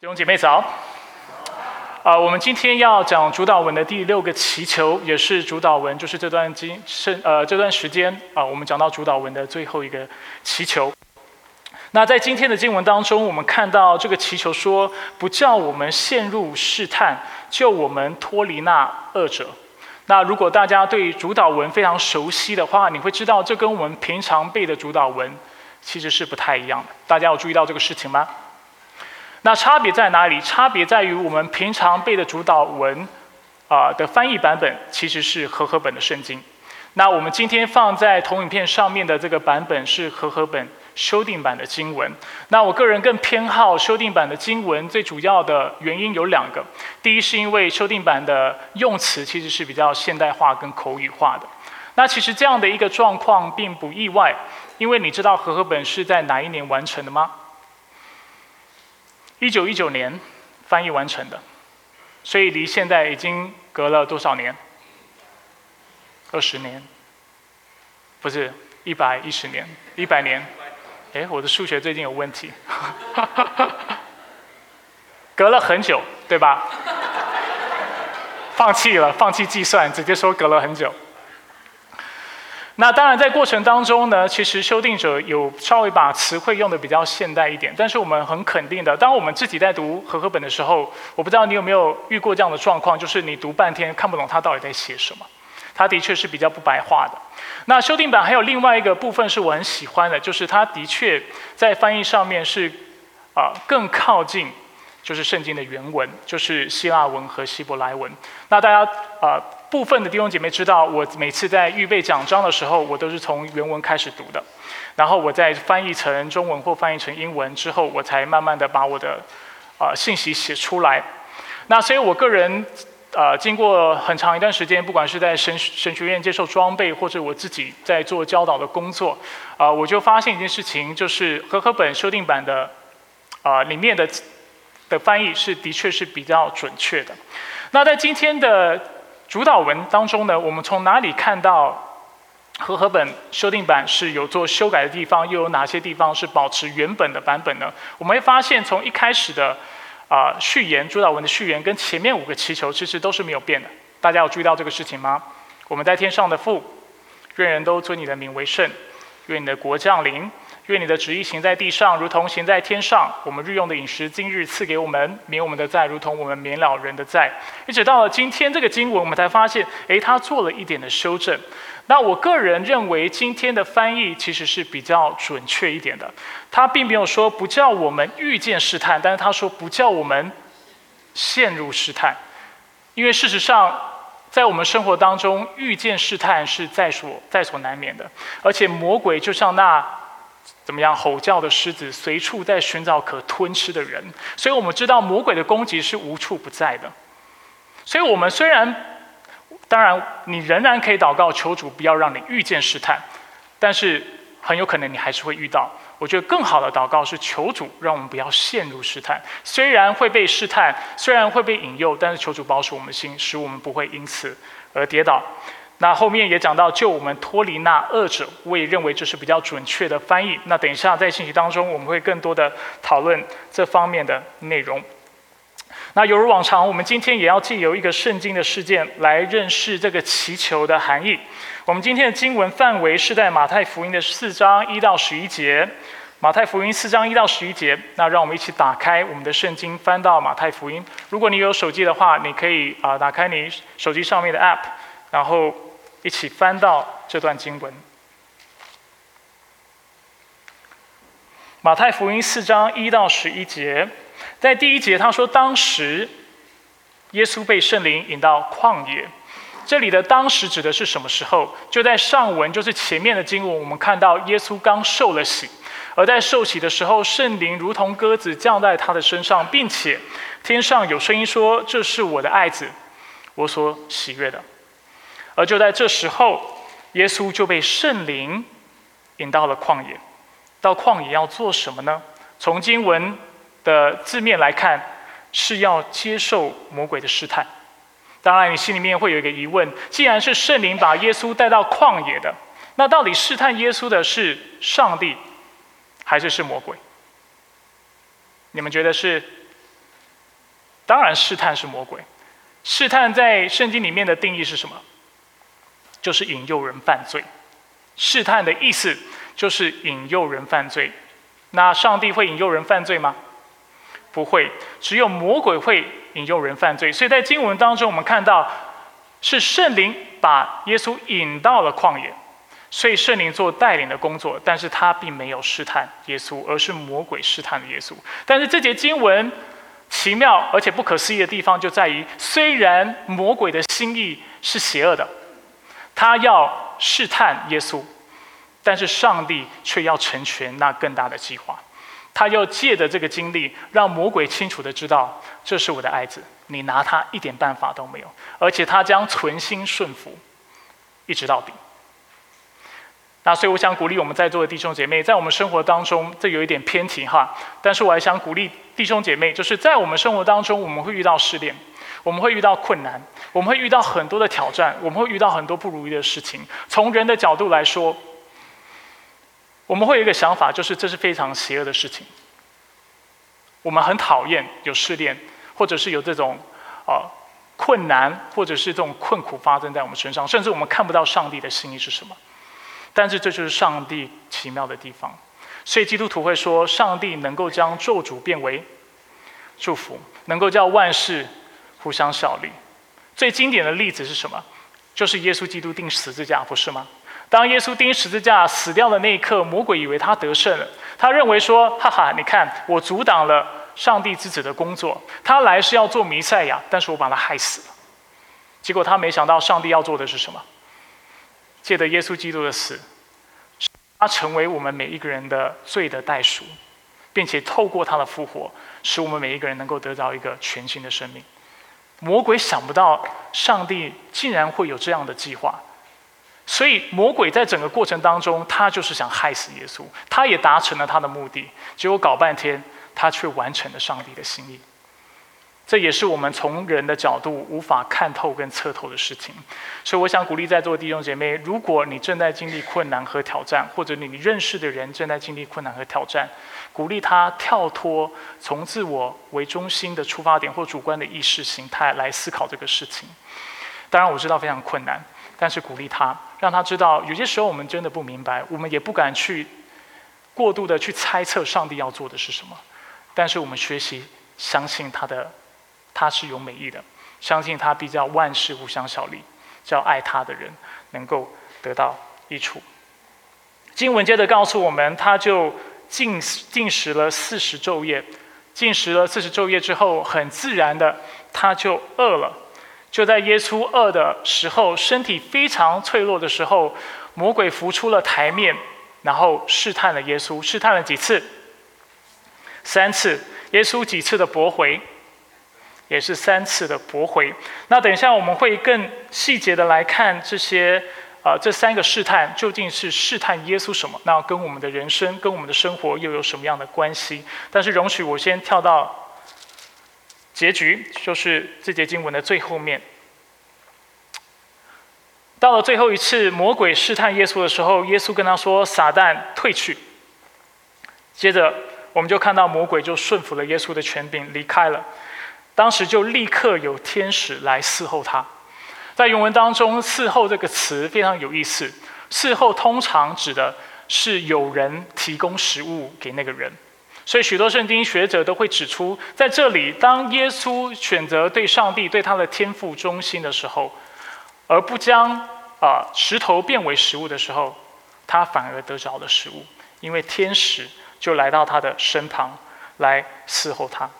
弟兄姐妹早，啊，我们今天要讲主导文的第六个祈求，也是主导文，就是这段经是呃这段时间啊，我们讲到主导文的最后一个祈求。那在今天的经文当中，我们看到这个祈求说：“不叫我们陷入试探，救我们脱离那恶者。”那如果大家对主导文非常熟悉的话，你会知道这跟我们平常背的主导文其实是不太一样的。大家有注意到这个事情吗？那差别在哪里？差别在于我们平常背的主导文，啊的翻译版本其实是和合本的圣经。那我们今天放在投影片上面的这个版本是和合本修订版的经文。那我个人更偏好修订版的经文，最主要的原因有两个。第一是因为修订版的用词其实是比较现代化跟口语化的。那其实这样的一个状况并不意外，因为你知道和合本是在哪一年完成的吗？一九一九年翻译完成的，所以离现在已经隔了多少年？二十年？不是一百一十年？一百年？哎，我的数学最近有问题。隔了很久，对吧？放弃了，放弃计算，直接说隔了很久。那当然，在过程当中呢，其实修订者有稍微把词汇用的比较现代一点。但是我们很肯定的，当我们自己在读和合本的时候，我不知道你有没有遇过这样的状况，就是你读半天看不懂他到底在写什么。他的确是比较不白话的。那修订版还有另外一个部分是我很喜欢的，就是他的确在翻译上面是啊更靠近。就是圣经的原文，就是希腊文和希伯来文。那大家啊，部分的弟兄姐妹知道，我每次在预备讲章的时候，我都是从原文开始读的，然后我再翻译成中文或翻译成英文之后，我才慢慢的把我的啊信息写出来。那所以我个人啊，经过很长一段时间，不管是在神神学院接受装备，或者我自己在做教导的工作，啊，我就发现一件事情，就是和合本修订版的啊里面的。的翻译是的确是比较准确的。那在今天的主导文当中呢，我们从哪里看到和合本修订版是有做修改的地方，又有哪些地方是保持原本的版本呢？我们会发现，从一开始的啊序言，主导文的序言跟前面五个祈求其实都是没有变的。大家有注意到这个事情吗？我们在天上的父，愿人都尊你的名为圣，愿你的国降临。愿你的旨意行在地上，如同行在天上。我们日用的饮食，今日赐给我们，免我们的债，如同我们免了人的债。一直到了今天这个经文，我们才发现，诶，他做了一点的修正。那我个人认为，今天的翻译其实是比较准确一点的。他并没有说不叫我们遇见试探，但是他说不叫我们陷入试探。因为事实上，在我们生活当中，遇见试探是在所在所难免的。而且魔鬼就像那。怎么样？吼叫的狮子随处在寻找可吞吃的人，所以我们知道魔鬼的攻击是无处不在的。所以，我们虽然，当然，你仍然可以祷告求主不要让你遇见试探，但是很有可能你还是会遇到。我觉得更好的祷告是求主让我们不要陷入试探，虽然会被试探，虽然会被引诱，但是求主保守我们的心，使我们不会因此而跌倒。那后面也讲到救我们脱离那恶者，我也认为这是比较准确的翻译。那等一下在信息当中，我们会更多的讨论这方面的内容。那有如往常，我们今天也要借由一个圣经的事件来认识这个祈求的含义。我们今天的经文范围是在马太福音的四章一到十一节。马太福音四章一到十一节，那让我们一起打开我们的圣经，翻到马太福音。如果你有手机的话，你可以啊打开你手机上面的 App，然后。一起翻到这段经文，《马太福音》四章一到十一节，在第一节他说：“当时耶稣被圣灵引到旷野。”这里的“当时”指的是什么时候？就在上文，就是前面的经文，我们看到耶稣刚受了洗，而在受洗的时候，圣灵如同鸽子降在他的身上，并且天上有声音说：“这是我的爱子，我所喜悦的。”而就在这时候，耶稣就被圣灵引到了旷野。到旷野要做什么呢？从经文的字面来看，是要接受魔鬼的试探。当然，你心里面会有一个疑问：既然是圣灵把耶稣带到旷野的，那到底试探耶稣的是上帝，还是是魔鬼？你们觉得是当然，试探是魔鬼。试探在圣经里面的定义是什么？就是引诱人犯罪。试探的意思就是引诱人犯罪。那上帝会引诱人犯罪吗？不会，只有魔鬼会引诱人犯罪。所以在经文当中，我们看到是圣灵把耶稣引到了旷野，所以圣灵做带领的工作，但是他并没有试探耶稣，而是魔鬼试探了耶稣。但是这节经文奇妙而且不可思议的地方就在于，虽然魔鬼的心意是邪恶的，他要试探耶稣，但是上帝却要成全那更大的计划。他要借着这个经历，让魔鬼清楚的知道，这是我的爱子，你拿他一点办法都没有，而且他将存心顺服，一直到底。那所以我想鼓励我们在座的弟兄姐妹，在我们生活当中，这有一点偏题哈，但是我还想鼓励弟兄姐妹，就是在我们生活当中，我们会遇到试炼，我们会遇到困难，我们会遇到很多的挑战，我们会遇到很多不如意的事情。从人的角度来说。我们会有一个想法，就是这是非常邪恶的事情。我们很讨厌有试炼，或者是有这种啊困难，或者是这种困苦发生在我们身上，甚至我们看不到上帝的心意是什么。但是这就是上帝奇妙的地方。所以基督徒会说，上帝能够将咒诅变为祝福，能够叫万事互相效力。最经典的例子是什么？就是耶稣基督钉十字架，不是吗？当耶稣钉十字架死掉的那一刻，魔鬼以为他得胜了。他认为说：“哈哈，你看，我阻挡了上帝之子的工作。他来是要做弥赛亚，但是我把他害死了。结果他没想到，上帝要做的是什么？借着耶稣基督的死，他成为我们每一个人的罪的代赎，并且透过他的复活，使我们每一个人能够得到一个全新的生命。魔鬼想不到，上帝竟然会有这样的计划。”所以魔鬼在整个过程当中，他就是想害死耶稣，他也达成了他的目的。结果搞半天，他却完成了上帝的心意。这也是我们从人的角度无法看透跟测透的事情。所以我想鼓励在座的弟兄姐妹，如果你正在经历困难和挑战，或者你认识的人正在经历困难和挑战，鼓励他跳脱从自我为中心的出发点或主观的意识形态来思考这个事情。当然我知道非常困难。但是鼓励他，让他知道，有些时候我们真的不明白，我们也不敢去过度的去猜测上帝要做的是什么。但是我们学习相信他的，他是有美意的，相信他必叫万事互相效力，叫爱他的人能够得到益处。经文接着告诉我们，他就进进食了四十昼夜，进食了四十昼夜之后，很自然的他就饿了。就在耶稣饿的时候，身体非常脆弱的时候，魔鬼浮出了台面，然后试探了耶稣。试探了几次？三次。耶稣几次的驳回？也是三次的驳回。那等一下我们会更细节的来看这些啊，这三个试探究竟是试探耶稣什么？那跟我们的人生、跟我们的生活又有什么样的关系？但是容许我先跳到。结局就是这节经文的最后面。到了最后一次魔鬼试探耶稣的时候，耶稣跟他说：“撒旦退去。”接着我们就看到魔鬼就顺服了耶稣的权柄离开了。当时就立刻有天使来伺候他。在原文当中，“伺候”这个词非常有意思。伺候通常指的是有人提供食物给那个人。所以，许多圣经学者都会指出，在这里，当耶稣选择对上帝、对他的天赋忠心的时候，而不将啊石头变为食物的时候，他反而得着了食物，因为天使就来到他的身旁来伺候他。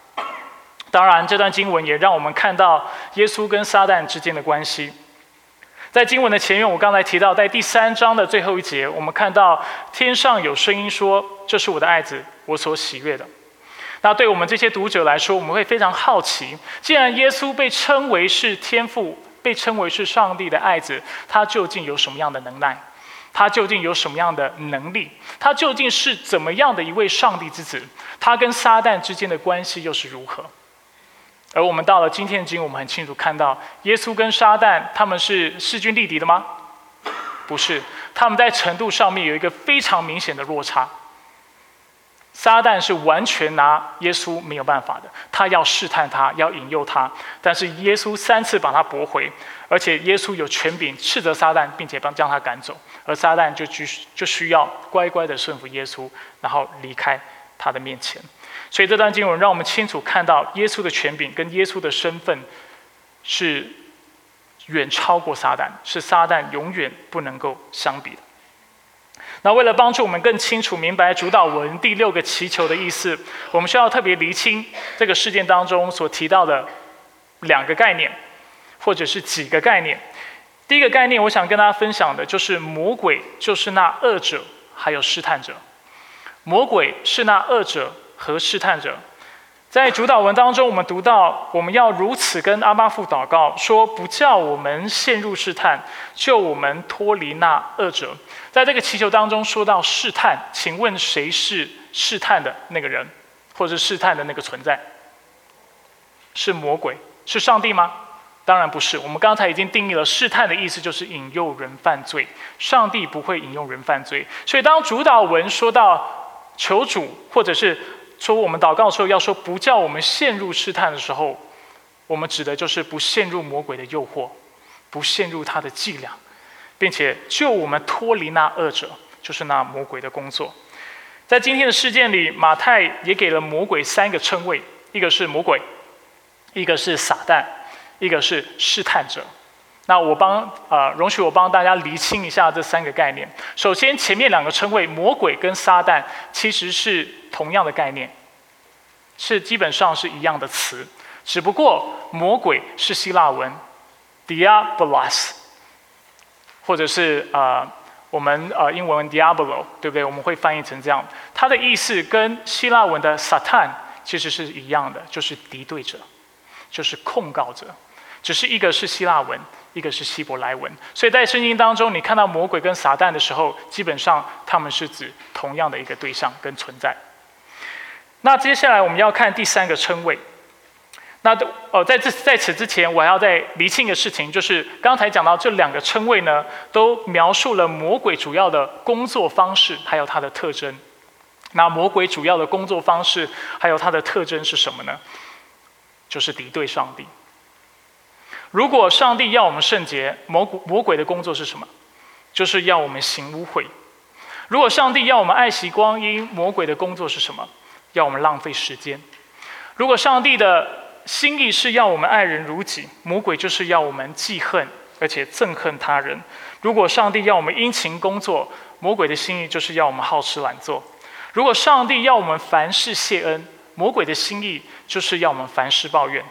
当然，这段经文也让我们看到耶稣跟撒旦之间的关系。在经文的前面，我刚才提到，在第三章的最后一节，我们看到天上有声音说：“这是我的爱子，我所喜悦的。”那对我们这些读者来说，我们会非常好奇：既然耶稣被称为是天父，被称为是上帝的爱子，他究竟有什么样的能耐？他究竟有什么样的能力？他究竟是怎么样的一位上帝之子？他跟撒旦之间的关系又是如何？而我们到了今天的经，我们很清楚看到，耶稣跟撒旦他们是势均力敌的吗？不是，他们在程度上面有一个非常明显的落差。撒旦是完全拿耶稣没有办法的，他要试探他，要引诱他，但是耶稣三次把他驳回，而且耶稣有权柄斥责撒旦，并且帮将他赶走，而撒旦就需就需要乖乖的顺服耶稣，然后离开他的面前。所以这段经文让我们清楚看到耶稣的权柄跟耶稣的身份是远超过撒旦，是撒旦永远不能够相比的。那为了帮助我们更清楚明白主导文第六个祈求的意思，我们需要特别厘清这个事件当中所提到的两个概念，或者是几个概念。第一个概念，我想跟大家分享的就是魔鬼就是那恶者，还有试探者。魔鬼是那恶者和试探者。在主导文当中，我们读到我们要如此跟阿巴父祷告，说不叫我们陷入试探，救我们脱离那恶者。在这个祈求当中说到试探，请问谁是试探的那个人，或者试探的那个存在？是魔鬼？是上帝吗？当然不是。我们刚才已经定义了试探的意思就是引诱人犯罪，上帝不会引诱人犯罪。所以当主导文说到求主，或者是说我们祷告的时候要说不叫我们陷入试探的时候，我们指的就是不陷入魔鬼的诱惑，不陷入他的伎俩，并且救我们脱离那恶者，就是那魔鬼的工作。在今天的事件里，马太也给了魔鬼三个称谓：一个是魔鬼，一个是撒旦，一个是试探者。那我帮呃，容许我帮大家厘清一下这三个概念。首先，前面两个称谓“魔鬼”跟“撒旦”其实是同样的概念，是基本上是一样的词，只不过“魔鬼”是希腊文 “diabolos”，或者是呃我们呃英文 “diablo”，对不对？我们会翻译成这样。它的意思跟希腊文的 “satan” 其实是一样的，就是敌对者，就是控告者，只是一个是希腊文。一个是希伯来文，所以在圣经当中，你看到魔鬼跟撒旦的时候，基本上他们是指同样的一个对象跟存在。那接下来我们要看第三个称谓。那哦，在这在此之前，我还要再厘清一个事情，就是刚才讲到这两个称谓呢，都描述了魔鬼主要的工作方式，还有它的特征。那魔鬼主要的工作方式还有它的特征是什么呢？就是敌对上帝。如果上帝要我们圣洁，魔鬼魔鬼的工作是什么？就是要我们行污秽。如果上帝要我们爱惜光阴，魔鬼的工作是什么？要我们浪费时间。如果上帝的心意是要我们爱人如己，魔鬼就是要我们记恨而且憎恨他人。如果上帝要我们殷勤工作，魔鬼的心意就是要我们好吃懒做。如果上帝要我们凡事谢恩，魔鬼的心意就是要我们凡事抱怨。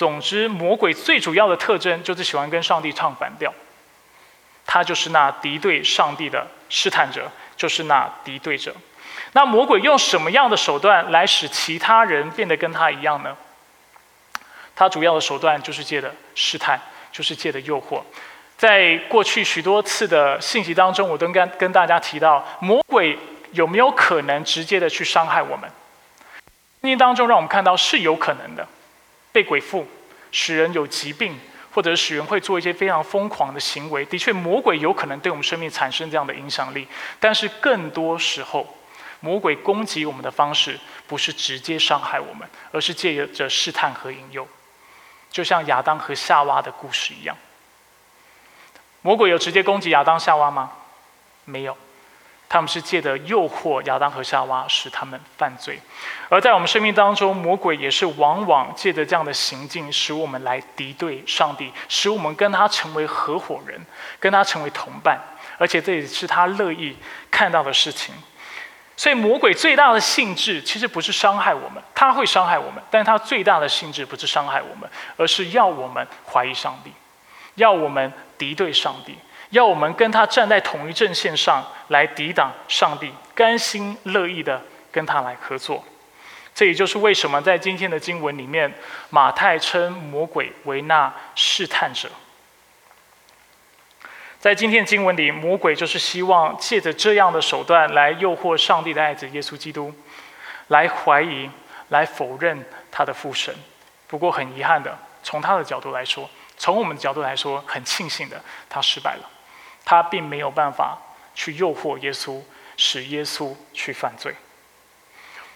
总之，魔鬼最主要的特征就是喜欢跟上帝唱反调。他就是那敌对上帝的试探者，就是那敌对者。那魔鬼用什么样的手段来使其他人变得跟他一样呢？他主要的手段就是借的试探，就是借的诱惑。在过去许多次的信息当中，我都跟跟大家提到，魔鬼有没有可能直接的去伤害我们？圣经当中让我们看到是有可能的。被鬼附，使人有疾病，或者使人会做一些非常疯狂的行为。的确，魔鬼有可能对我们生命产生这样的影响力。但是，更多时候，魔鬼攻击我们的方式不是直接伤害我们，而是借着试探和引诱，就像亚当和夏娃的故事一样。魔鬼有直接攻击亚当、夏娃吗？没有。他们是借着诱惑亚当和夏娃，使他们犯罪；而在我们生命当中，魔鬼也是往往借着这样的行径，使我们来敌对上帝，使我们跟他成为合伙人，跟他成为同伴。而且这也是他乐意看到的事情。所以，魔鬼最大的性质其实不是伤害我们，他会伤害我们，但他最大的性质不是伤害我们，而是要我们怀疑上帝，要我们敌对上帝。要我们跟他站在同一阵线上来抵挡上帝，甘心乐意的跟他来合作。这也就是为什么在今天的经文里面，马太称魔鬼为那试探者。在今天的经文里，魔鬼就是希望借着这样的手段来诱惑上帝的爱子耶稣基督，来怀疑、来否认他的父神。不过很遗憾的，从他的角度来说，从我们的角度来说，很庆幸的，他失败了。他并没有办法去诱惑耶稣，使耶稣去犯罪。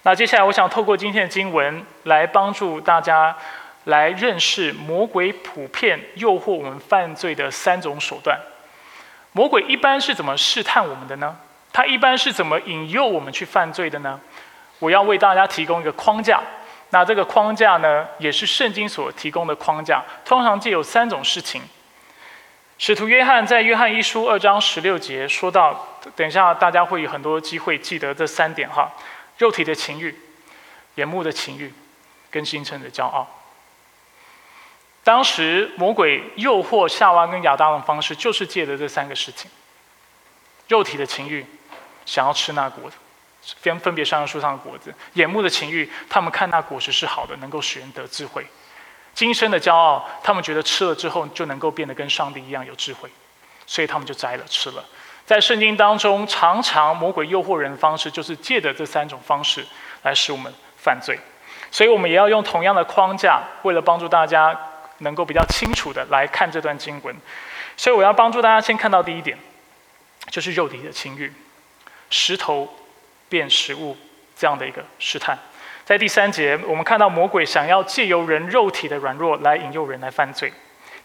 那接下来，我想透过今天的经文来帮助大家来认识魔鬼普遍诱惑我们犯罪的三种手段。魔鬼一般是怎么试探我们的呢？他一般是怎么引诱我们去犯罪的呢？我要为大家提供一个框架。那这个框架呢，也是圣经所提供的框架。通常借有三种事情。使徒约翰在约翰一书二章十六节说到，等一下大家会有很多机会记得这三点哈：肉体的情欲、眼目的情欲，跟形成的骄傲。当时魔鬼诱惑夏娃跟亚当的方式，就是借着这三个事情：肉体的情欲，想要吃那果子。分分别上树上的果子，眼目的情欲，他们看那果实是好的，能够使人得智慧；今生的骄傲，他们觉得吃了之后就能够变得跟上帝一样有智慧，所以他们就摘了吃了。在圣经当中，常常魔鬼诱惑人的方式，就是借着这三种方式来使我们犯罪。所以我们也要用同样的框架，为了帮助大家能够比较清楚的来看这段经文。所以我要帮助大家先看到第一点，就是肉体的情欲，石头。变食物这样的一个试探，在第三节，我们看到魔鬼想要借由人肉体的软弱来引诱人来犯罪。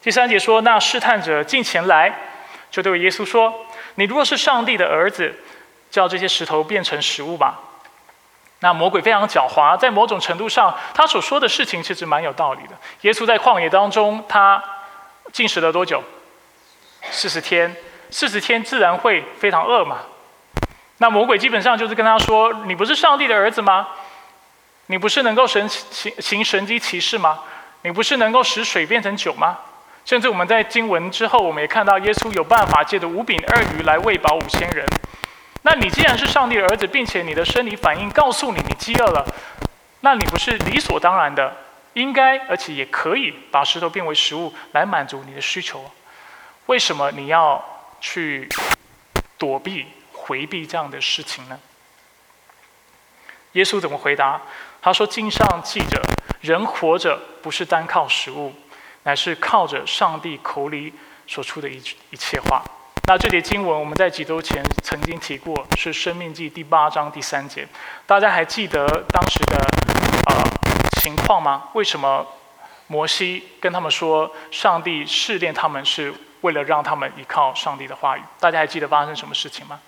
第三节说，那试探者进前来，就对耶稣说：“你如果是上帝的儿子，叫这些石头变成食物吧。”那魔鬼非常狡猾，在某种程度上，他所说的事情其实蛮有道理的。耶稣在旷野当中，他进食了多久？四十天，四十天自然会非常饿嘛。那魔鬼基本上就是跟他说：“你不是上帝的儿子吗？你不是能够神行行神机骑士吗？你不是能够使水变成酒吗？甚至我们在经文之后，我们也看到耶稣有办法借着五饼二鱼来喂饱五千人。那你既然是上帝的儿子，并且你的生理反应告诉你你饥饿了，那你不是理所当然的应该而且也可以把石头变为食物来满足你的需求？为什么你要去躲避？”回避这样的事情呢？耶稣怎么回答？他说：“经上记着，人活着不是单靠食物，乃是靠着上帝口里所出的一一切话。”那这节经文我们在几周前曾经提过，是《生命记》第八章第三节。大家还记得当时的呃情况吗？为什么摩西跟他们说，上帝试炼他们是为了让他们依靠上帝的话语？大家还记得发生什么事情吗？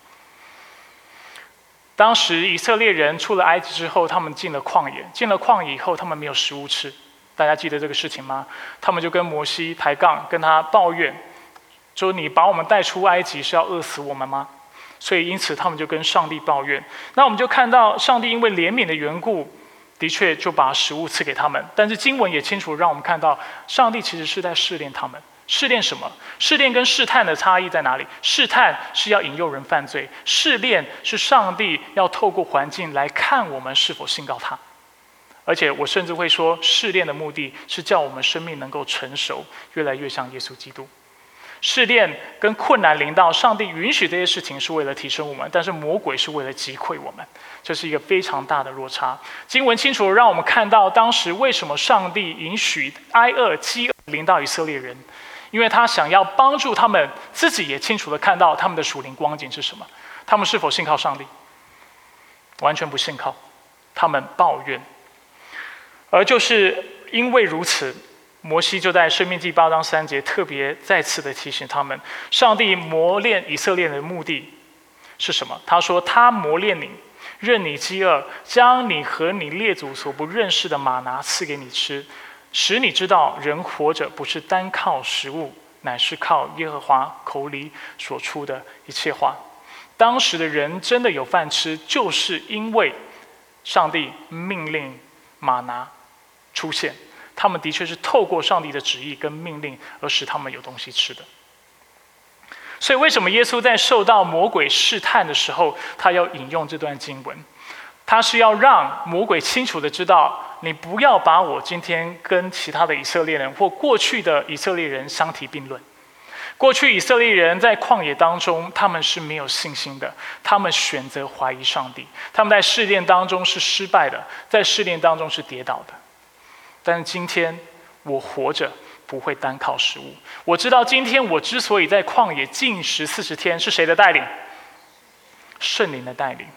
当时以色列人出了埃及之后，他们进了旷野。进了旷野以后，他们没有食物吃。大家记得这个事情吗？他们就跟摩西抬杠，跟他抱怨，说：“你把我们带出埃及是要饿死我们吗？”所以因此他们就跟上帝抱怨。那我们就看到上帝因为怜悯的缘故，的确就把食物赐给他们。但是经文也清楚让我们看到，上帝其实是在试炼他们。试炼什么？试炼跟试探的差异在哪里？试探是要引诱人犯罪，试炼是上帝要透过环境来看我们是否信告他。而且我甚至会说，试炼的目的是叫我们生命能够成熟，越来越像耶稣基督。试炼跟困难临到，上帝允许这些事情是为了提升我们，但是魔鬼是为了击溃我们，这是一个非常大的落差。经文清楚让我们看到，当时为什么上帝允许挨饿、饥饿临到以色列人。因为他想要帮助他们，自己也清楚的看到他们的属灵光景是什么，他们是否信靠上帝？完全不信靠，他们抱怨。而就是因为如此，摩西就在生命记八章三节特别再次的提醒他们：上帝磨练以色列的目的是什么？他说：“他磨练你，任你饥饿，将你和你列祖所不认识的马拿赐给你吃。”使你知道，人活着不是单靠食物，乃是靠耶和华口里所出的一切话。当时的人真的有饭吃，就是因为上帝命令马拿出现。他们的确是透过上帝的旨意跟命令，而使他们有东西吃的。所以，为什么耶稣在受到魔鬼试探的时候，他要引用这段经文？他是要让魔鬼清楚的知道。你不要把我今天跟其他的以色列人或过去的以色列人相提并论。过去以色列人在旷野当中，他们是没有信心的，他们选择怀疑上帝，他们在试炼当中是失败的，在试炼当中是跌倒的。但是今天我活着不会单靠食物，我知道今天我之所以在旷野禁食四十天，是谁的带领？圣灵的带领，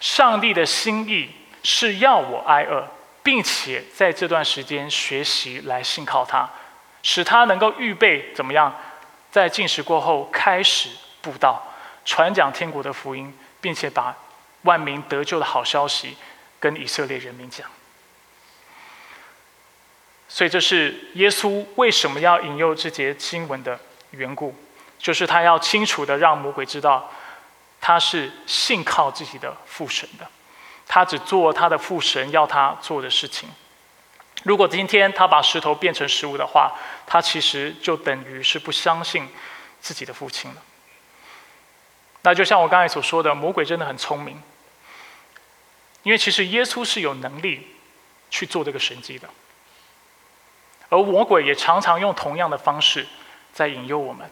上帝的心意。是要我挨饿，并且在这段时间学习来信靠他，使他能够预备怎么样，在进食过后开始布道，传讲天国的福音，并且把万民得救的好消息跟以色列人民讲。所以这是耶稣为什么要引诱这节经文的缘故，就是他要清楚的让魔鬼知道，他是信靠自己的父神的，他只做他的父神要他做的事情。如果今天他把石头变成食物的话，他其实就等于是不相信自己的父亲了。那就像我刚才所说的，魔鬼真的很聪明，因为其实耶稣是有能力去做这个神迹的。而魔鬼也常常用同样的方式在引诱我们。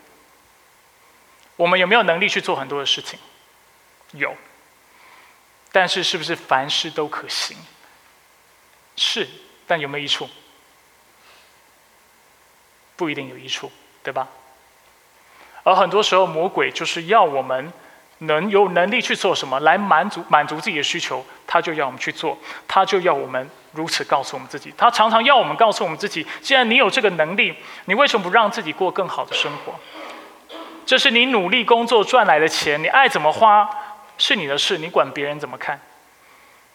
我们有没有能力去做很多的事情？有。但是是不是凡事都可行？是，但有没有益处？不一定有益处，对吧？而很多时候，魔鬼就是要我们。能有能力去做什么来满足满足自己的需求，他就要我们去做，他就要我们如此告诉我们自己。他常常要我们告诉我们自己：既然你有这个能力，你为什么不让自己过更好的生活？这是你努力工作赚来的钱，你爱怎么花是你的事，你管别人怎么看？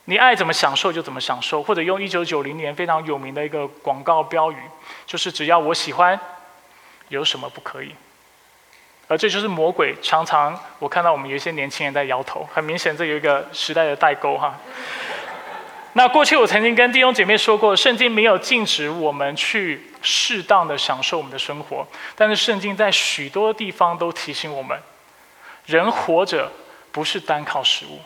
你爱怎么享受就怎么享受，或者用一九九零年非常有名的一个广告标语，就是只要我喜欢，有什么不可以？而这就是魔鬼常常，我看到我们有一些年轻人在摇头，很明显这有一个时代的代沟哈。那过去我曾经跟弟兄姐妹说过，圣经没有禁止我们去适当的享受我们的生活，但是圣经在许多地方都提醒我们，人活着不是单靠食物。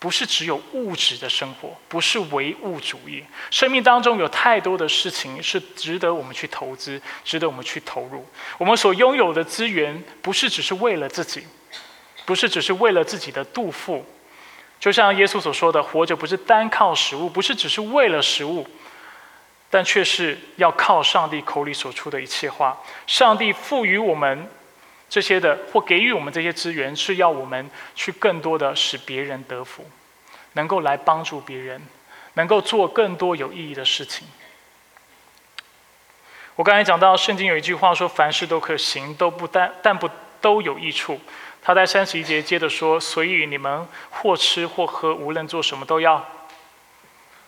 不是只有物质的生活，不是唯物主义。生命当中有太多的事情是值得我们去投资，值得我们去投入。我们所拥有的资源，不是只是为了自己，不是只是为了自己的肚腹。就像耶稣所说的，活着不是单靠食物，不是只是为了食物，但却是要靠上帝口里所出的一切话。上帝赋予我们。这些的或给予我们这些资源，是要我们去更多的使别人得福，能够来帮助别人，能够做更多有意义的事情。我刚才讲到圣经有一句话说：“凡事都可行，都不但但不都有益处。”他在三十一节接着说：“所以你们或吃或喝，无论做什么，都要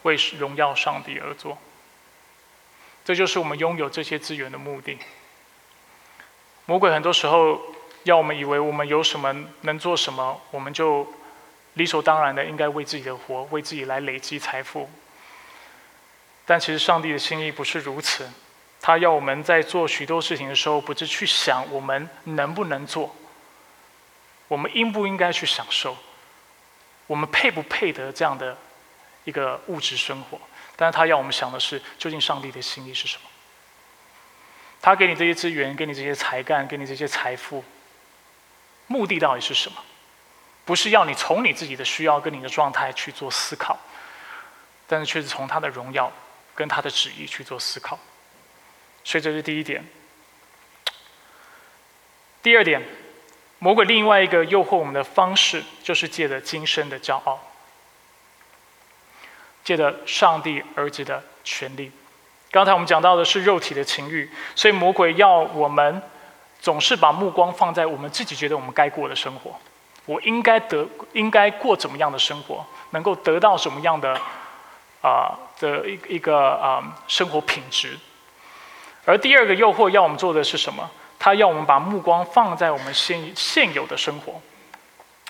为荣耀上帝而做。”这就是我们拥有这些资源的目的。魔鬼很多时候要我们以为我们有什么能做什么，我们就理所当然的应该为自己的活，为自己来累积财富。但其实上帝的心意不是如此，他要我们在做许多事情的时候，不是去想我们能不能做，我们应不应该去享受，我们配不配得这样的一个物质生活。但是他要我们想的是，究竟上帝的心意是什么？他给你这些资源，给你这些才干，给你这些财富，目的到底是什么？不是要你从你自己的需要跟你的状态去做思考，但是却是从他的荣耀跟他的旨意去做思考。所以这是第一点。第二点，魔鬼另外一个诱惑我们的方式，就是借着今生的骄傲，借着上帝儿子的权利。刚才我们讲到的是肉体的情欲，所以魔鬼要我们总是把目光放在我们自己觉得我们该过的生活，我应该得应该过怎么样的生活，能够得到什么样的啊的一一个啊生活品质。而第二个诱惑要我们做的是什么？他要我们把目光放在我们现现有的生活。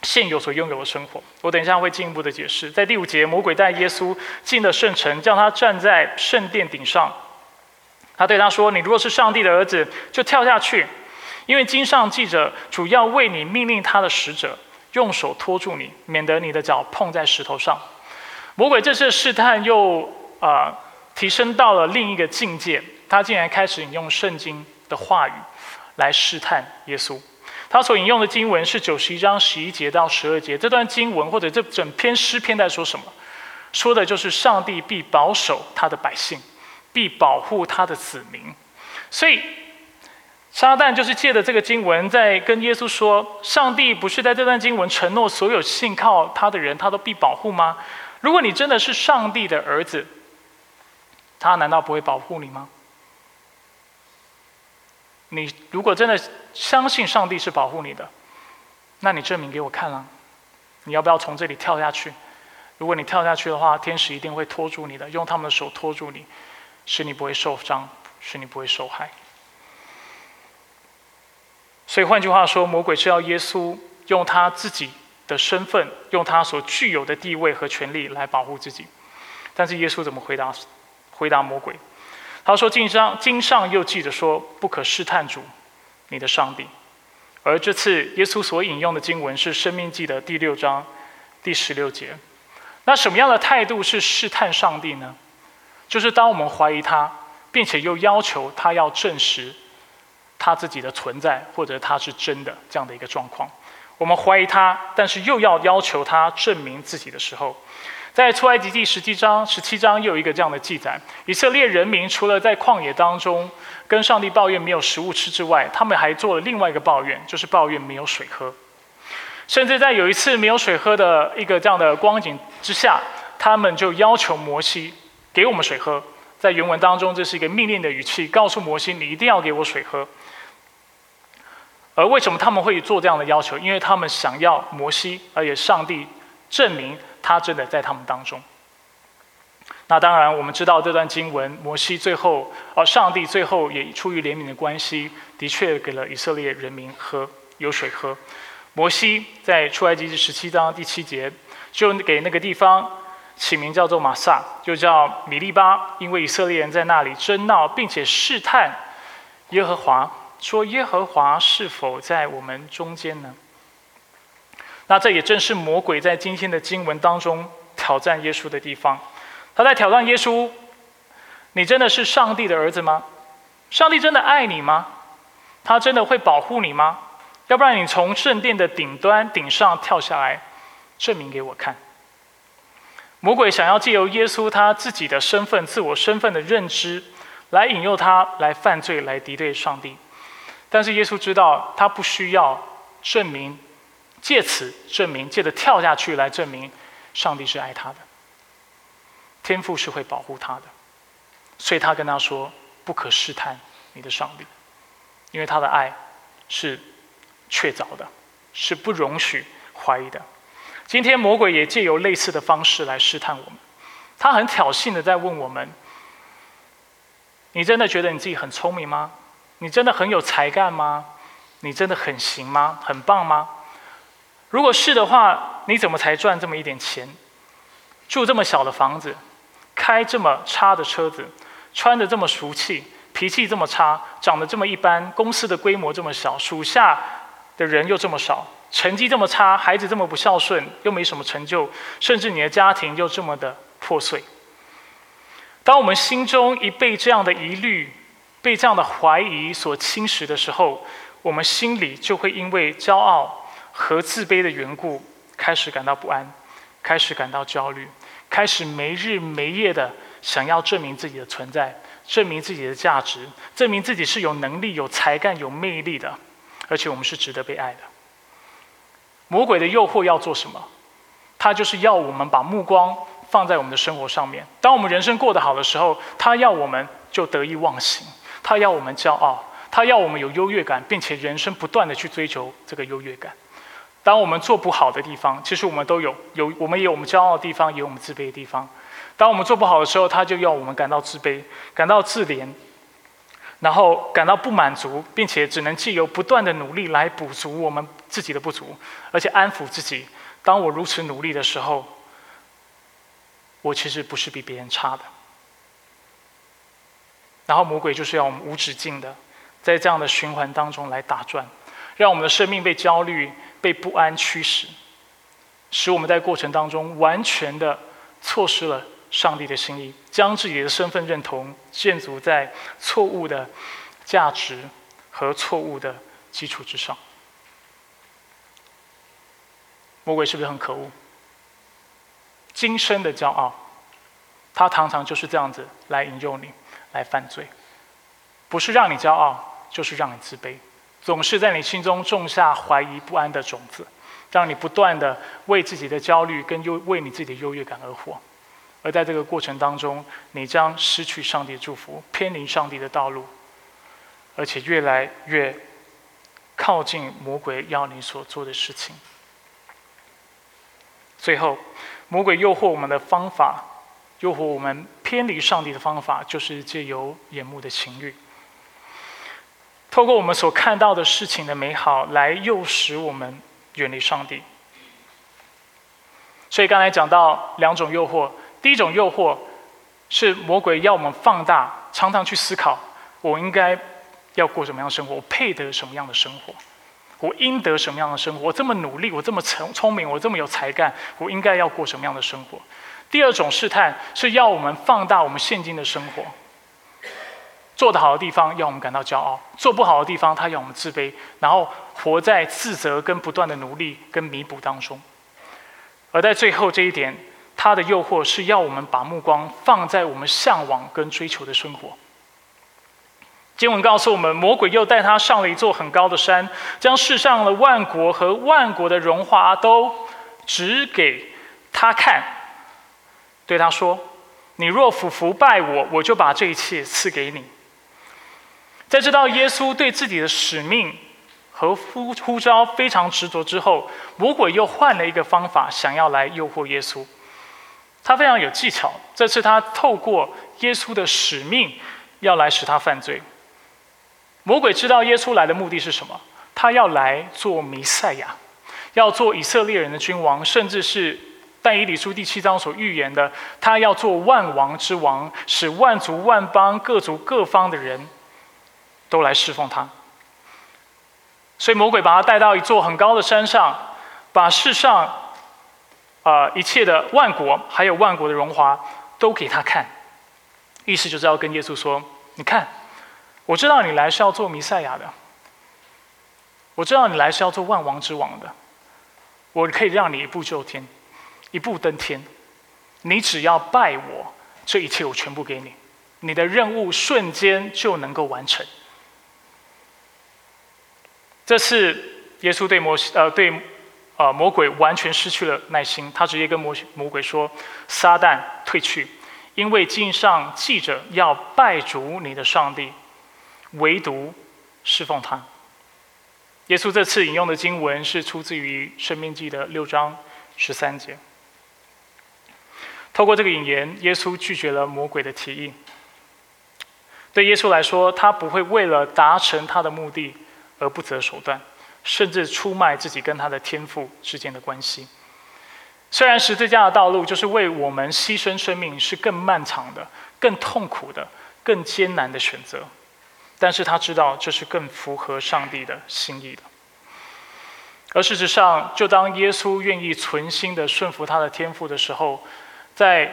现有所拥有的生活，我等一下会进一步的解释。在第五节，魔鬼带耶稣进了圣城，叫他站在圣殿顶上。他对他说：“你如果是上帝的儿子，就跳下去，因为经上记着，主要为你命令他的使者，用手托住你，免得你的脚碰在石头上。”魔鬼这次试探又啊提升到了另一个境界，他竟然开始引用圣经的话语来试探耶稣。他所引用的经文是九十一章十一节到十二节。这段经文或者这整篇诗篇在说什么？说的就是上帝必保守他的百姓，必保护他的子民。所以，撒旦就是借着这个经文在跟耶稣说：上帝不是在这段经文承诺所有信靠他的人，他都必保护吗？如果你真的是上帝的儿子，他难道不会保护你吗？你如果真的相信上帝是保护你的，那你证明给我看了。你要不要从这里跳下去？如果你跳下去的话，天使一定会拖住你的，用他们的手拖住你，使你不会受伤，使你不会受害。所以换句话说，魔鬼是要耶稣用他自己的身份，用他所具有的地位和权力来保护自己。但是耶稣怎么回答？回答魔鬼，他说：“经上经上又记着说，不可试探主，你的上帝。”而这次耶稣所引用的经文是《生命记》的第六章第十六节。那什么样的态度是试探上帝呢？就是当我们怀疑他，并且又要求他要证实。他自己的存在，或者他是真的这样的一个状况，我们怀疑他，但是又要要求他证明自己的时候，在出埃及记十七章十七章又有一个这样的记载：以色列人民除了在旷野当中跟上帝抱怨没有食物吃之外，他们还做了另外一个抱怨，就是抱怨没有水喝。甚至在有一次没有水喝的一个这样的光景之下，他们就要求摩西给我们水喝。在原文当中，这是一个命令的语气，告诉摩西：你一定要给我水喝。而为什么他们会做这样的要求？因为他们想要摩西，而且上帝证明他真的在他们当中。那当然，我们知道这段经文，摩西最后，哦，上帝最后也出于怜悯的关系，的确给了以色列人民喝有水喝。摩西在出埃及记十七章第七节，就给那个地方起名叫做马萨，就叫米利巴，因为以色列人在那里争闹，并且试探耶和华。说耶和华是否在我们中间呢？那这也正是魔鬼在今天的经文当中挑战耶稣的地方。他在挑战耶稣：你真的是上帝的儿子吗？上帝真的爱你吗？他真的会保护你吗？要不然你从圣殿的顶端顶上跳下来，证明给我看。魔鬼想要借由耶稣他自己的身份、自我身份的认知，来引诱他来犯罪，来敌对上帝。但是耶稣知道，他不需要证明，借此证明，借着跳下去来证明，上帝是爱他的，天父是会保护他的，所以他跟他说：“不可试探你的上帝，因为他的爱是确凿的，是不容许怀疑的。”今天魔鬼也借由类似的方式来试探我们，他很挑衅的在问我们：“你真的觉得你自己很聪明吗？”你真的很有才干吗？你真的很行吗？很棒吗？如果是的话，你怎么才赚这么一点钱？住这么小的房子，开这么差的车子，穿的这么俗气，脾气这么差，长得这么一般，公司的规模这么小，属下的人又这么少，成绩这么差，孩子这么不孝顺，又没什么成就，甚至你的家庭又这么的破碎。当我们心中一被这样的疑虑，被这样的怀疑所侵蚀的时候，我们心里就会因为骄傲和自卑的缘故，开始感到不安，开始感到焦虑，开始没日没夜的想要证明自己的存在，证明自己的价值，证明自己是有能力、有才干、有魅力的，而且我们是值得被爱的。魔鬼的诱惑要做什么？他就是要我们把目光放在我们的生活上面。当我们人生过得好的时候，他要我们就得意忘形。他要我们骄傲，他要我们有优越感，并且人生不断的去追求这个优越感。当我们做不好的地方，其实我们都有，有我们也有我们骄傲的地方，也有我们自卑的地方。当我们做不好的时候，他就要我们感到自卑，感到自怜，然后感到不满足，并且只能借由不断的努力来补足我们自己的不足，而且安抚自己。当我如此努力的时候，我其实不是比别人差的。然后魔鬼就是要我们无止境的在这样的循环当中来打转，让我们的生命被焦虑、被不安驱使，使我们在过程当中完全的错失了上帝的心意，将自己的身份认同建筑在错误的价值和错误的基础之上。魔鬼是不是很可恶？今生的骄傲，他常常就是这样子来引诱你。来犯罪，不是让你骄傲，就是让你自卑，总是在你心中种下怀疑不安的种子。让你不断的为自己的焦虑跟优为你自己的优越感而活，而在这个过程当中，你将失去上帝的祝福，偏离上帝的道路，而且越来越靠近魔鬼要你所做的事情。最后，魔鬼诱惑我们的方法，诱惑我们偏离上帝的方法，就是借由眼目的情欲。透过我们所看到的事情的美好，来诱使我们远离上帝。所以刚才讲到两种诱惑，第一种诱惑是魔鬼要我们放大，常常去思考：我应该要过什么样的生活？我配得什么样的生活？我应得什么样的生活？我这么努力，我这么聪聪明，我这么有才干，我应该要过什么样的生活？第二种试探是要我们放大我们现今的生活。做得好的地方要我们感到骄傲，做不好的地方他要我们自卑，然后活在自责跟不断的努力跟弥补当中。而在最后这一点，他的诱惑是要我们把目光放在我们向往跟追求的生活。经文告诉我们，魔鬼又带他上了一座很高的山，将世上的万国和万国的荣华都指给他看，对他说：“你若俯伏拜我，我就把这一切赐给你。”在知道耶稣对自己的使命和呼呼召非常执着之后，魔鬼又换了一个方法，想要来诱惑耶稣。他非常有技巧，这次他透过耶稣的使命，要来使他犯罪。魔鬼知道耶稣来的目的是什么？他要来做弥赛亚，要做以色列人的君王，甚至是但以理书第七章所预言的，他要做万王之王，使万族万邦各族各方的人。都来侍奉他，所以魔鬼把他带到一座很高的山上，把世上啊一切的万国，还有万国的荣华都给他看，意思就是要跟耶稣说：“你看，我知道你来是要做弥赛亚的，我知道你来是要做万王之王的，我可以让你一步就天，一步登天，你只要拜我，这一切我全部给你，你的任务瞬间就能够完成。”这次耶稣对魔呃对呃魔鬼完全失去了耐心，他直接跟魔魔鬼说：“撒旦退去，因为经上记着要拜主你的上帝，唯独侍奉他。”耶稣这次引用的经文是出自于《生命记》的六章十三节。透过这个引言，耶稣拒绝了魔鬼的提议。对耶稣来说，他不会为了达成他的目的。而不择手段，甚至出卖自己跟他的天赋之间的关系。虽然十字架的道路就是为我们牺牲生命，是更漫长的、更痛苦的、更艰难的选择，但是他知道这是更符合上帝的心意的。而事实上，就当耶稣愿意存心的顺服他的天赋的时候，在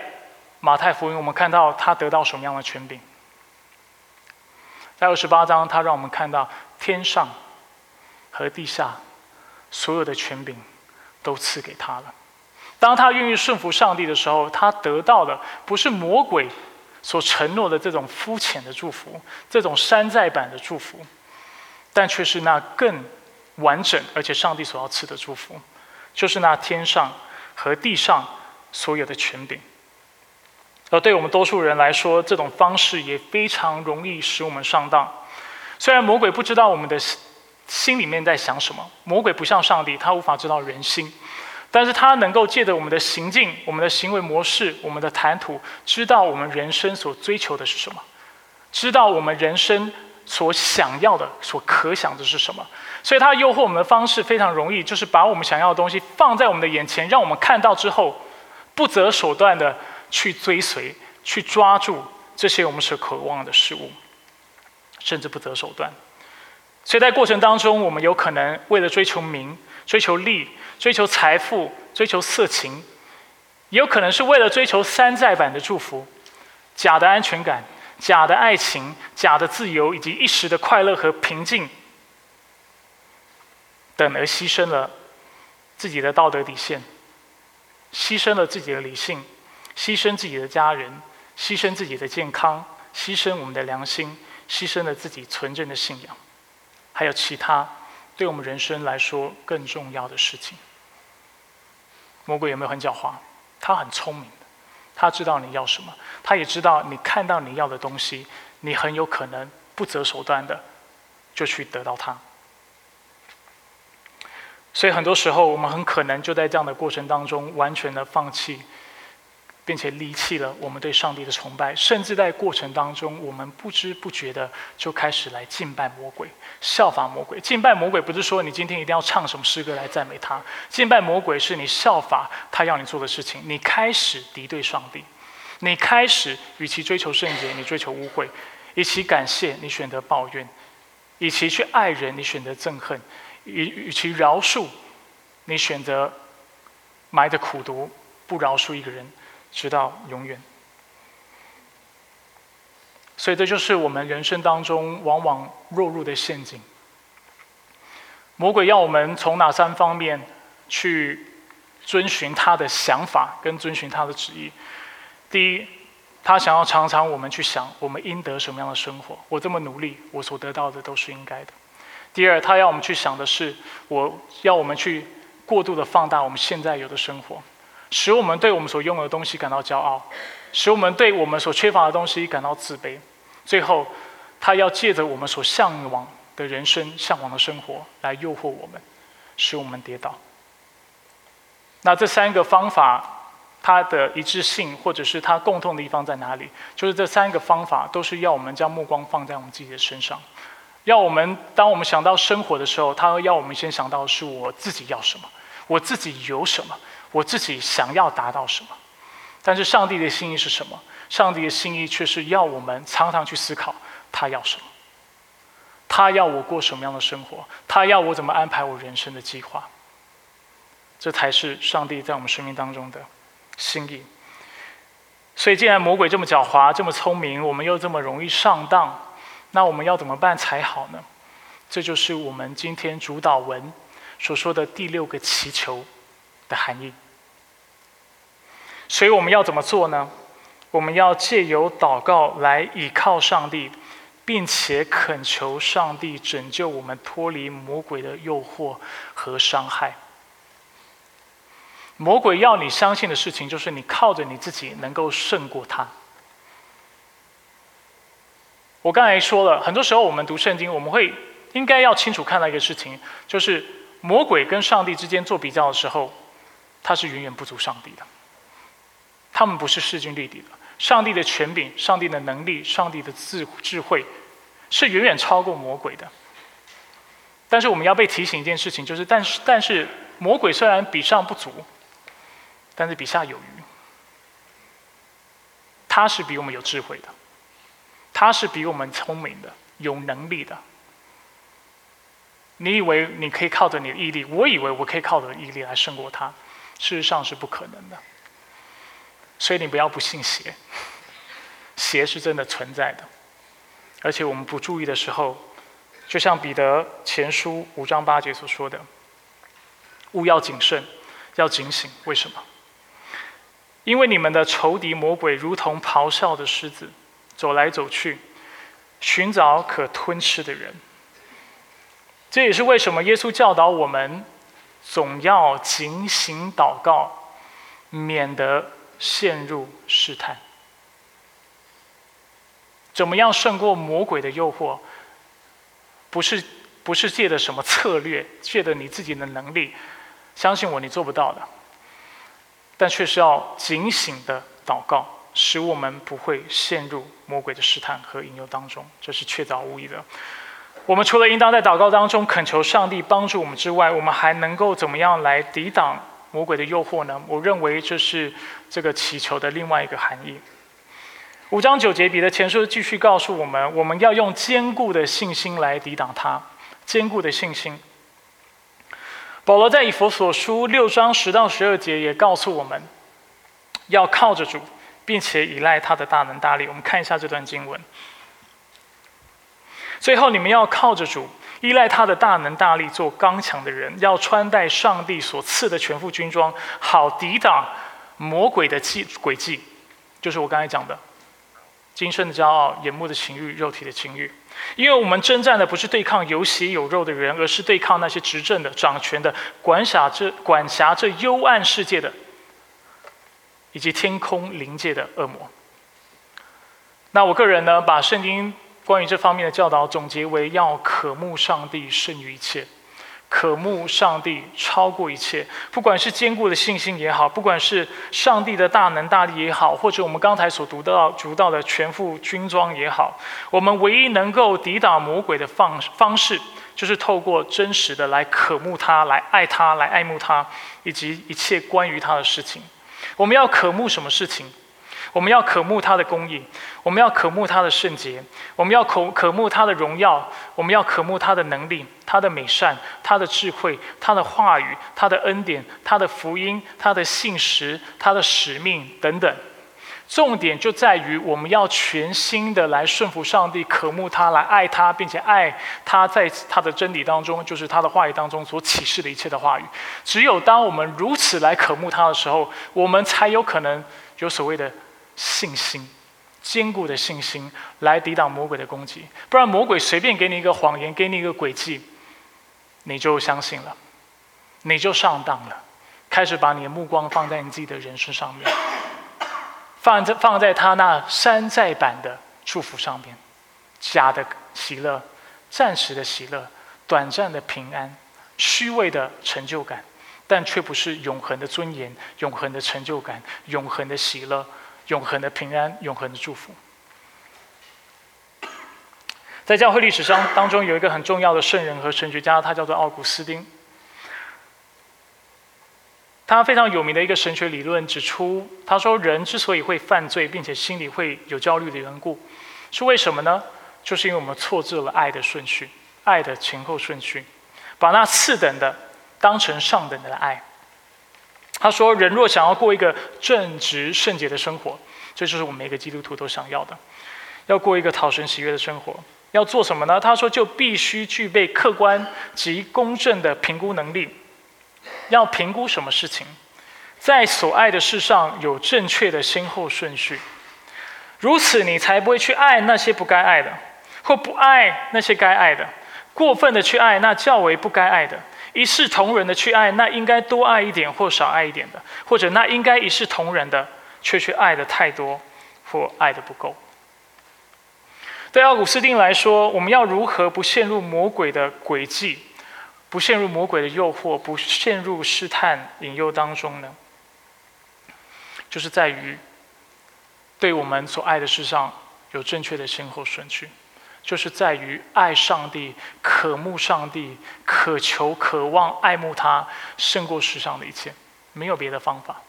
马太福音，我们看到他得到什么样的权柄？在二十八章，他让我们看到。天上和地下所有的权柄都赐给他了。当他愿意顺服上帝的时候，他得到的不是魔鬼所承诺的这种肤浅的祝福，这种山寨版的祝福，但却是那更完整而且上帝所要赐的祝福，就是那天上和地上所有的权柄。而对我们多数人来说，这种方式也非常容易使我们上当。虽然魔鬼不知道我们的心里面在想什么，魔鬼不像上帝，他无法知道人心，但是他能够借着我们的行径、我们的行为模式、我们的谈吐，知道我们人生所追求的是什么，知道我们人生所想要的、所可想的是什么。所以，他诱惑我们的方式非常容易，就是把我们想要的东西放在我们的眼前，让我们看到之后，不择手段的去追随、去抓住这些我们所渴望的事物。甚至不择手段，所以在过程当中，我们有可能为了追求名、追求利、追求财富、追求色情，也有可能是为了追求山寨版的祝福、假的安全感、假的爱情、假的自由以及一时的快乐和平静等，而牺牲了自己的道德底线，牺牲了自己的理性，牺牲自己的家人，牺牲自己的健康，牺牲我们的良心。牺牲了自己纯正的信仰，还有其他对我们人生来说更重要的事情。魔鬼有没有很狡猾？他很聪明，他知道你要什么，他也知道你看到你要的东西，你很有可能不择手段的就去得到它。所以很多时候，我们很可能就在这样的过程当中，完全的放弃。并且离弃了我们对上帝的崇拜，甚至在过程当中，我们不知不觉的就开始来敬拜魔鬼，效法魔鬼。敬拜魔鬼不是说你今天一定要唱什么诗歌来赞美他，敬拜魔鬼是你效法他要你做的事情。你开始敌对上帝，你开始与其追求圣洁，你追求污秽；与其感谢，你选择抱怨；与其去爱人，你选择憎恨；与与其饶恕，你选择埋着苦毒，不饶恕一个人。直到永远，所以这就是我们人生当中往往落入的陷阱。魔鬼要我们从哪三方面去遵循他的想法，跟遵循他的旨意？第一，他想要常常我们去想，我们应得什么样的生活？我这么努力，我所得到的都是应该的。第二，他要我们去想的是，我要我们去过度的放大我们现在有的生活。使我们对我们所拥有的东西感到骄傲，使我们对我们所缺乏的东西感到自卑。最后，他要借着我们所向往的人生、向往的生活来诱惑我们，使我们跌倒。那这三个方法，它的一致性或者是它共同的地方在哪里？就是这三个方法都是要我们将目光放在我们自己的身上，要我们当我们想到生活的时候，他要我们先想到是我自己要什么，我自己有什么。我自己想要达到什么，但是上帝的心意是什么？上帝的心意却是要我们常常去思考他要什么，他要我过什么样的生活，他要我怎么安排我人生的计划。这才是上帝在我们生命当中的心意。所以，既然魔鬼这么狡猾、这么聪明，我们又这么容易上当，那我们要怎么办才好呢？这就是我们今天主导文所说的第六个祈求。的含义，所以我们要怎么做呢？我们要借由祷告来倚靠上帝，并且恳求上帝拯救我们脱离魔鬼的诱惑和伤害。魔鬼要你相信的事情，就是你靠着你自己能够胜过他。我刚才说了，很多时候我们读圣经，我们会应该要清楚看到一个事情，就是魔鬼跟上帝之间做比较的时候。他是远远不足上帝的，他们不是势均力敌的。上帝的权柄、上帝的能力、上帝的智智慧，是远远超过魔鬼的。但是我们要被提醒一件事情，就是但是但是魔鬼虽然比上不足，但是比下有余。他是比我们有智慧的，他是比我们聪明的、有能力的。你以为你可以靠着你的毅力，我以为我可以靠着毅力来胜过他。事实上是不可能的，所以你不要不信邪，邪是真的存在的，而且我们不注意的时候，就像彼得前书五章八节所说的，勿要谨慎，要警醒。为什么？因为你们的仇敌魔鬼如同咆哮的狮子，走来走去，寻找可吞吃的人。这也是为什么耶稣教导我们。总要警醒祷告，免得陷入试探。怎么样胜过魔鬼的诱惑？不是不是借的什么策略，借的你自己的能力。相信我，你做不到的。但却是要警醒的祷告，使我们不会陷入魔鬼的试探和引诱当中。这是确凿无疑的。我们除了应当在祷告当中恳求上帝帮助我们之外，我们还能够怎么样来抵挡魔鬼的诱惑呢？我认为这是这个祈求的另外一个含义。五章九节，彼得前书继续告诉我们，我们要用坚固的信心来抵挡它。坚固的信心。保罗在以弗所书六章十到十二节也告诉我们，要靠着主，并且依赖他的大能大力。我们看一下这段经文。最后，你们要靠着主，依赖他的大能大力，做刚强的人，要穿戴上帝所赐的全副军装，好抵挡魔鬼的计诡计。就是我刚才讲的，今生的骄傲、眼目的情欲、肉体的情欲。因为我们征战的不是对抗有血有肉的人，而是对抗那些执政的、掌权的、管辖这管辖这幽暗世界的，以及天空灵界的恶魔。那我个人呢，把圣经关于这方面的教导总结为：要渴慕上帝胜于一切。渴慕上帝超过一切，不管是坚固的信心也好，不管是上帝的大能大力也好，或者我们刚才所读到读到的全副军装也好，我们唯一能够抵挡魔鬼的方方式，就是透过真实的来渴慕他，来爱他，来爱慕他，以及一切关于他的事情。我们要渴慕什么事情？我们要渴慕他的公义，我们要渴慕他的圣洁，我们要渴渴慕他的荣耀，我们要渴慕他的能力、他的美善、他的智慧、他的话语、他的恩典、他的福音、他的信实、他的使命等等。重点就在于我们要全心的来顺服上帝，渴慕他，来爱他，并且爱他在他的真理当中，就是他的话语当中所启示的一切的话语。只有当我们如此来渴慕他的时候，我们才有可能有所谓的。信心，坚固的信心来抵挡魔鬼的攻击，不然魔鬼随便给你一个谎言，给你一个诡计，你就相信了，你就上当了，开始把你的目光放在你自己的人生上面，放在放在他那山寨版的祝福上面，假的喜乐，暂时的喜乐，短暂的平安，虚伪的成就感，但却不是永恒的尊严，永恒的成就感，永恒的喜乐。永恒的平安，永恒的祝福。在教会历史上当中，有一个很重要的圣人和神学家，他叫做奥古斯丁。他非常有名的一个神学理论指出，他说人之所以会犯罪，并且心里会有焦虑的缘故，是为什么呢？就是因为我们错置了爱的顺序，爱的前后顺序，把那次等的当成上等的爱。他说：“人若想要过一个正直圣洁的生活，这就是我们每个基督徒都想要的。要过一个讨神喜悦的生活，要做什么呢？他说，就必须具备客观及公正的评估能力。要评估什么事情，在所爱的事上有正确的先后顺序。如此，你才不会去爱那些不该爱的，或不爱那些该爱的，过分的去爱那较为不该爱的。”一视同仁的去爱，那应该多爱一点或少爱一点的，或者那应该一视同仁的，却去爱的太多或爱的不够。对奥古斯丁来说，我们要如何不陷入魔鬼的诡计，不陷入魔鬼的诱惑，不陷入试探引诱当中呢？就是在于对我们所爱的事上有正确的先后顺序。就是在于爱上帝、渴慕上帝、渴求、渴望、爱慕他，胜过世上的一切，没有别的方法。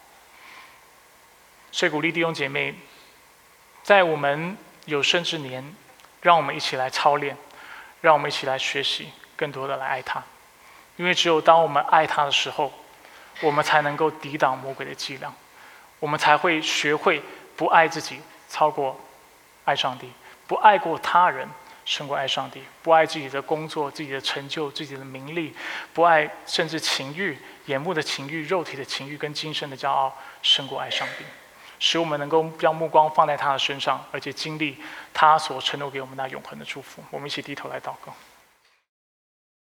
所以鼓励弟兄姐妹，在我们有生之年，让我们一起来操练，让我们一起来学习，更多的来爱他。因为只有当我们爱他的时候，我们才能够抵挡魔鬼的伎俩，我们才会学会不爱自己，超过爱上帝，不爱过他人。胜过爱上帝，不爱自己的工作、自己的成就、自己的名利，不爱甚至情欲、眼目的情欲、肉体的情欲跟今生的骄傲，胜过爱上帝，使我们能够将目光放在他的身上，而且经历他所承诺给我们那永恒的祝福。我们一起低头来祷告。